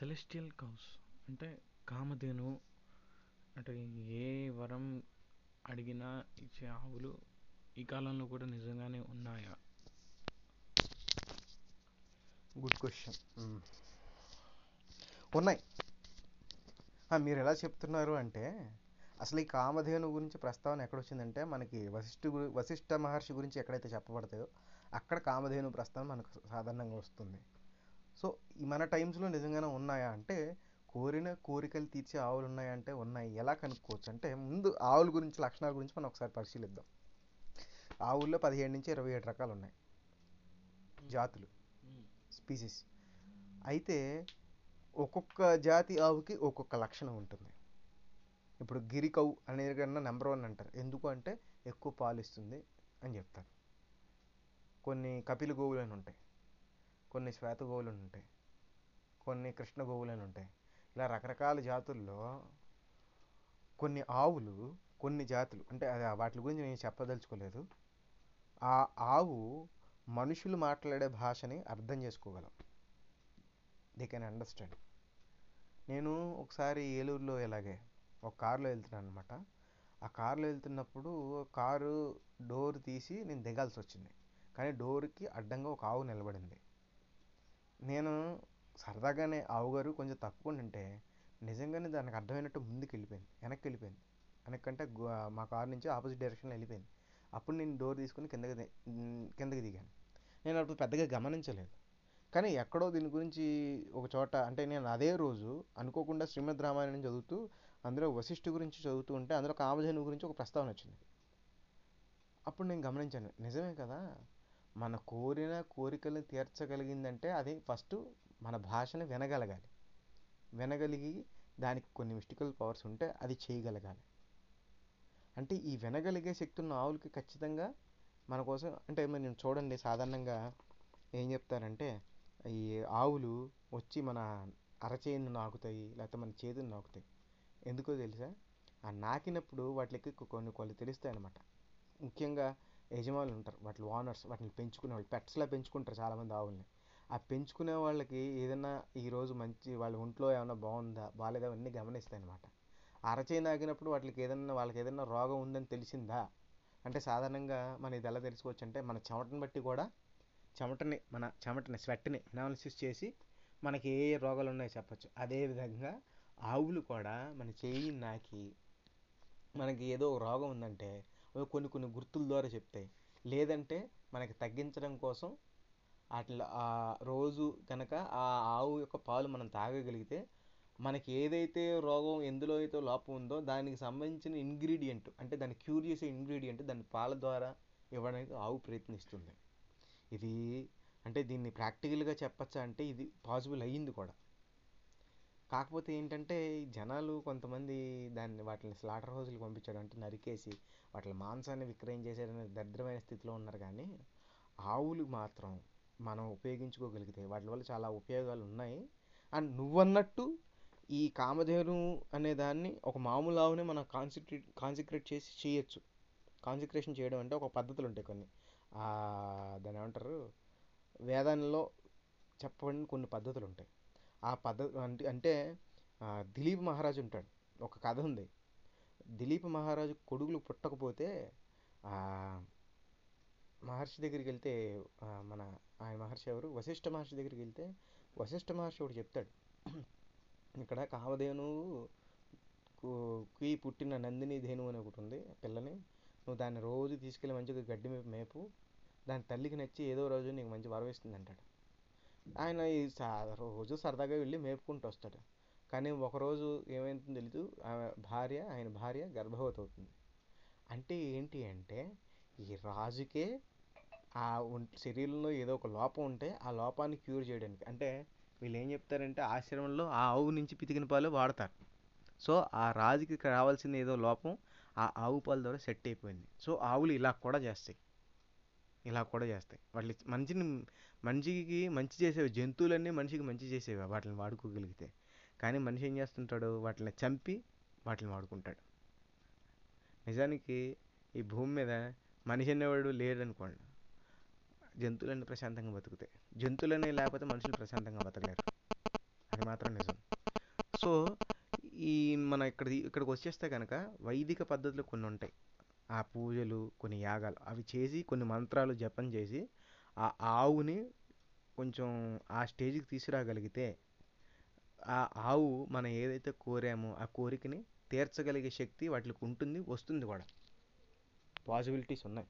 Celestial cows అంటే కామధేను అంటే ఏ వరం అడిగినా ఇచ్చే ఆవులు ఈ కాలంలో కూడా నిజంగానే ఉన్నాయా? Good question hmm. ఉన్నాయి. మీరు ఎలా చెప్తున్నారు అంటే అసలు ఈ కామధేను గురించి ప్రస్తావన ఎక్కడొచ్చిందంటే మనకి వశిష్ఠు వశిష్ఠ మహర్షి గురించి ఎక్కడైతే చెప్పబడతాయో అక్కడ కామధేను ప్రస్తావన మనకు సాధారణంగా వస్తుంది. సో మన టైమ్స్లో నిజంగానే ఉన్నాయా అంటే కోరిన కోరికలు తీర్చే ఆవులు ఉన్నాయా అంటే ఉన్నాయి. ఎలా కనుక్కోవచ్చు అంటే ముందు ఆవుల గురించి లక్షణాల గురించి మనం ఒకసారి పరిశీలిద్దాం. ఆవుల్లో పదిహేడు నుంచి ఇరవై ఏడు రకాలు ఉన్నాయి. జాతులు స్పీసీస్. అయితే ఒక్కొక్క జాతి ఆవుకి ఒక్కొక్క లక్షణం ఉంటుంది. ఇప్పుడు గిరికవు కౌ అనేది కన్నా నెంబర్ వన్ అంటారు. ఎందుకు అంటే ఎక్కువ పాలు ఇస్తుంది అని చెప్తారు. కొన్ని కపిల గోవులు అని ఉంటాయి. కొన్ని శ్వేత గోవులు అని ఉంటాయి. కొన్ని కృష్ణ గోవులు అని ఉంటాయి. ఇలా రకరకాల జాతుల్లో కొన్ని ఆవులు కొన్ని జాతులు అంటే అది వాటి గురించి నేను చెప్పదలుచుకోలేదు. ఆ ఆవు మనుషులు మాట్లాడే భాషని అర్థం చేసుకోగలం. దే కెన్ అండర్స్టాండ్ నేను ఒకసారి ఏలూరులో ఇలాగే ఒక కారులో వెళ్తున్నాను అనమాట ఆ కారులో వెళ్తున్నప్పుడు కారు డోర్ తీసి నేను దిగాల్సి వచ్చింది. కానీ డోర్కి అడ్డంగా ఒక ఆవు నిలబడింది. నేను సరదాగానే ఆవు గారు కొంచెం తప్పుకుండా ఉంటే నిజంగానే దానికి అర్థమైనట్టు ముందుకు వెళ్ళిపోయింది వెనక్కి వెళ్ళిపోయింది వెనక్కంటే అంటే మా కారు నుంచి ఆపోజిట్ డైరెక్షన్లో వెళ్ళిపోయింది. అప్పుడు నేను డోర్ తీసుకుని కిందకి ది- కిందకి దిగాను. నేను అప్పుడు పెద్దగా గమనించలేదు. కానీ ఎక్కడో దీని గురించి ఒక చోట అంటే నేను అదే రోజు అనుకోకుండా శ్రీమద్ రామాయణం చదువుతూ అందులో వశిష్ఠ గురించి చదువుతూ ఉంటే అందులో కామధేను గురించి ఒక ప్రస్తావన వచ్చింది. అప్పుడు నేను గమనించాను నిజమే కదా? మన కోరిన కోరికలను తీర్చగలిగిందంటే అది ఫస్ట్ మన భాషను వినగలగాలి. వినగలిగి దానికి కొన్ని మిస్టికల్ పవర్స్ ఉంటే అది చేయగలగాలి. అంటే ఈ వినగలిగే శక్తి ఉన్న ఆవులకి ఖచ్చితంగా మన కోసం అంటే నేను చూడండి సాధారణంగా ఏం చెప్తారంటే ఈ ఆవులు వచ్చి మన అరచేయిని నాకుతాయి లేకపోతే మన చేతిని నాకుతాయి. ఎందుకో తెలుసా? ఆ నాకినప్పుడు వాటికి కొన్ని కొన్ని తెలుస్తాయి అనమాట ముఖ్యంగా యజమానులు ఉంటారు. వాటి ఓనర్స్ వాటిని పెంచుకునే వాళ్ళు పెట్స్లా పెంచుకుంటారు చాలామంది ఆవుల్ని. ఆ పెంచుకునే వాళ్ళకి ఏదైనా ఈరోజు మంచి వాళ్ళ ఒంట్లో ఏమైనా బాగుందా బాగాలేదా అవన్నీ గమనిస్తాయి అనమాట అరచేయి నాకినప్పుడు వాటికి ఏదైనా వాళ్ళకి ఏదైనా రోగం ఉందని తెలిసిందా? అంటే సాధారణంగా మన ఇది ఎలా తెలుసుకోవచ్చు అంటే మన చెమటని బట్టి కూడా చెమటని మన చెమటని స్వెట్ని అనాలిసిస్ చేసి మనకి ఏ ఏ రోగాలు ఉన్నాయో చెప్పొచ్చు. అదేవిధంగా ఆవులు కూడా మన చేయి నాకి మనకి ఏదో ఒక రోగం ఉందంటే కొన్ని కొన్ని గుర్తుల ద్వారా చెప్తాయి. లేదంటే మనకి తగ్గించడం కోసం అట్లా రోజు కనుక ఆ ఆవు యొక్క పాలు మనం తాగగలిగితే మనకి ఏదైతే రోగం ఎందులో అయితే లోపం ఉందో దానికి సంబంధించిన ఇంగ్రీడియంట్ అంటే దాన్ని క్యూర్ చేసే ఇంగ్రీడియంట్ దాని పాల ద్వారా ఇవ్వడానికి ఆవు ప్రయత్నిస్తుంది. ఇది అంటే దీన్ని ప్రాక్టికల్గా చెప్పచ్చా అంటే ఇది పాసిబుల్ అయ్యింది కూడా. కాకపోతే ఏంటంటే ఈ జనాలు కొంతమంది దాన్ని వాటిని స్లాటర్ హౌస్కి పంపించడం అంటే నరికేసి వాటి మాంసాన్ని విక్రయం చేసేదనే దరిద్రమైన స్థితిలో ఉన్నారు కానీ ఆవులు మాత్రం మనం ఉపయోగించుకోగలిగితే వాటి వల్ల చాలా ఉపయోగాలు ఉన్నాయి. అండ్ నువ్వన్నట్టు ఈ కామధేను అనే దాన్ని ఒక మామూలు ఆవుని మనం కాన్సిక్రేట్ కాన్సిక్రేట్ చేసి చేయొచ్చు. కాన్సిక్రేషన్ చేయడం అంటే ఒక పద్ధతులు ఉంటాయి కొన్ని. దాని దాన్ని ఏమంటారు? వేదాల్లో చెప్పబడిన కొన్ని పద్ధతులు ఉంటాయి. ఆ పద్ధతి అంటే అంటే దిలీప్ మహారాజు ఉంటాడు. ఒక కథ ఉంది. దిలీప్ మహారాజు కొడుకులు పుట్టకపోతే మహర్షి దగ్గరికి వెళ్తే మన ఆయన మహర్షి ఎవరు? వశిష్ఠ మహర్షి దగ్గరికి వెళ్తే వశిష్ఠ మహర్షి ఒకటి చెప్తాడు. ఇక్కడ కామధేను కి పుట్టిన నందిని ధేను అని ఒకటి ఉంది పిల్లని. నువ్వు దాన్ని రోజు తీసుకెళ్ళి మంచిగా గడ్డి మీద మేపు. దాని తల్లికి నచ్చి ఏదో రోజు నీకు మంచి వరవేస్తుంది అంటాడు ఆయన ఈ రోజు సరదాగా వెళ్ళి మేపుకుంటూ వస్తాడు. కానీ ఒకరోజు ఏమైందో తెలీదు. ఆమె భార్య ఆయన భార్య గర్భవతి అవుతుంది అంటే ఏంటి అంటే ఈ రాజుకే ఆ శరీరంలో ఏదో ఒక లోపం ఉంటే ఆ లోపాన్ని క్యూర్ చేయడానికి. అంటే వీళ్ళు ఏం చెప్తారంటే ఆశ్రమంలో ఆ ఆవు నుంచి పితికిన పాలు వాడతారు. సో ఆ రాజుకి రావాల్సిన ఏదో లోపం ఆ ఆవు పాల ద్వారా సెట్ అయిపోయింది. సో ఆవులు ఇలా కూడా చేస్తాయి. ఇలా కూడా చేస్తాయి. వాటి మనిషిని మనిషికి మంచి చేసేవి జంతువులన్నీ మనిషికి మంచి చేసేవి వాటిని వాడుకోగలిగితే. కానీ మనిషి ఏం చేస్తుంటాడు? వాటిని చంపి వాటిని వాడుకుంటాడు. నిజానికి ఈ భూమి మీద మనిషి అనేవాడు లేడనుకోండి. జంతువులన్నీ ప్రశాంతంగా బతుకుతాయి. జంతువులనే లేకపోతే మనుషులు ప్రశాంతంగా బతకలేరు. అది మాత్రం నిజం. సో ఈ మన ఇక్కడ ఇక్కడికి వచ్చేస్తే కనుక వైదిక పద్ధతులు కొన్ని ఉంటాయి ఆ పూజలు కొన్ని యాగాలు అవి చేసి కొన్ని మంత్రాలు జపం చేసి ఆ ఆవుని కొంచెం ఆ స్టేజ్కి తీసుకురాగలిగితే ఆ ఆవు మనం ఏదైతే కోరామో ఆ కోరికని తీర్చగలిగే శక్తి వాటికి ఉంటుంది వస్తుంది కూడా. పాసిబిలిటీస్ ఉన్నాయి.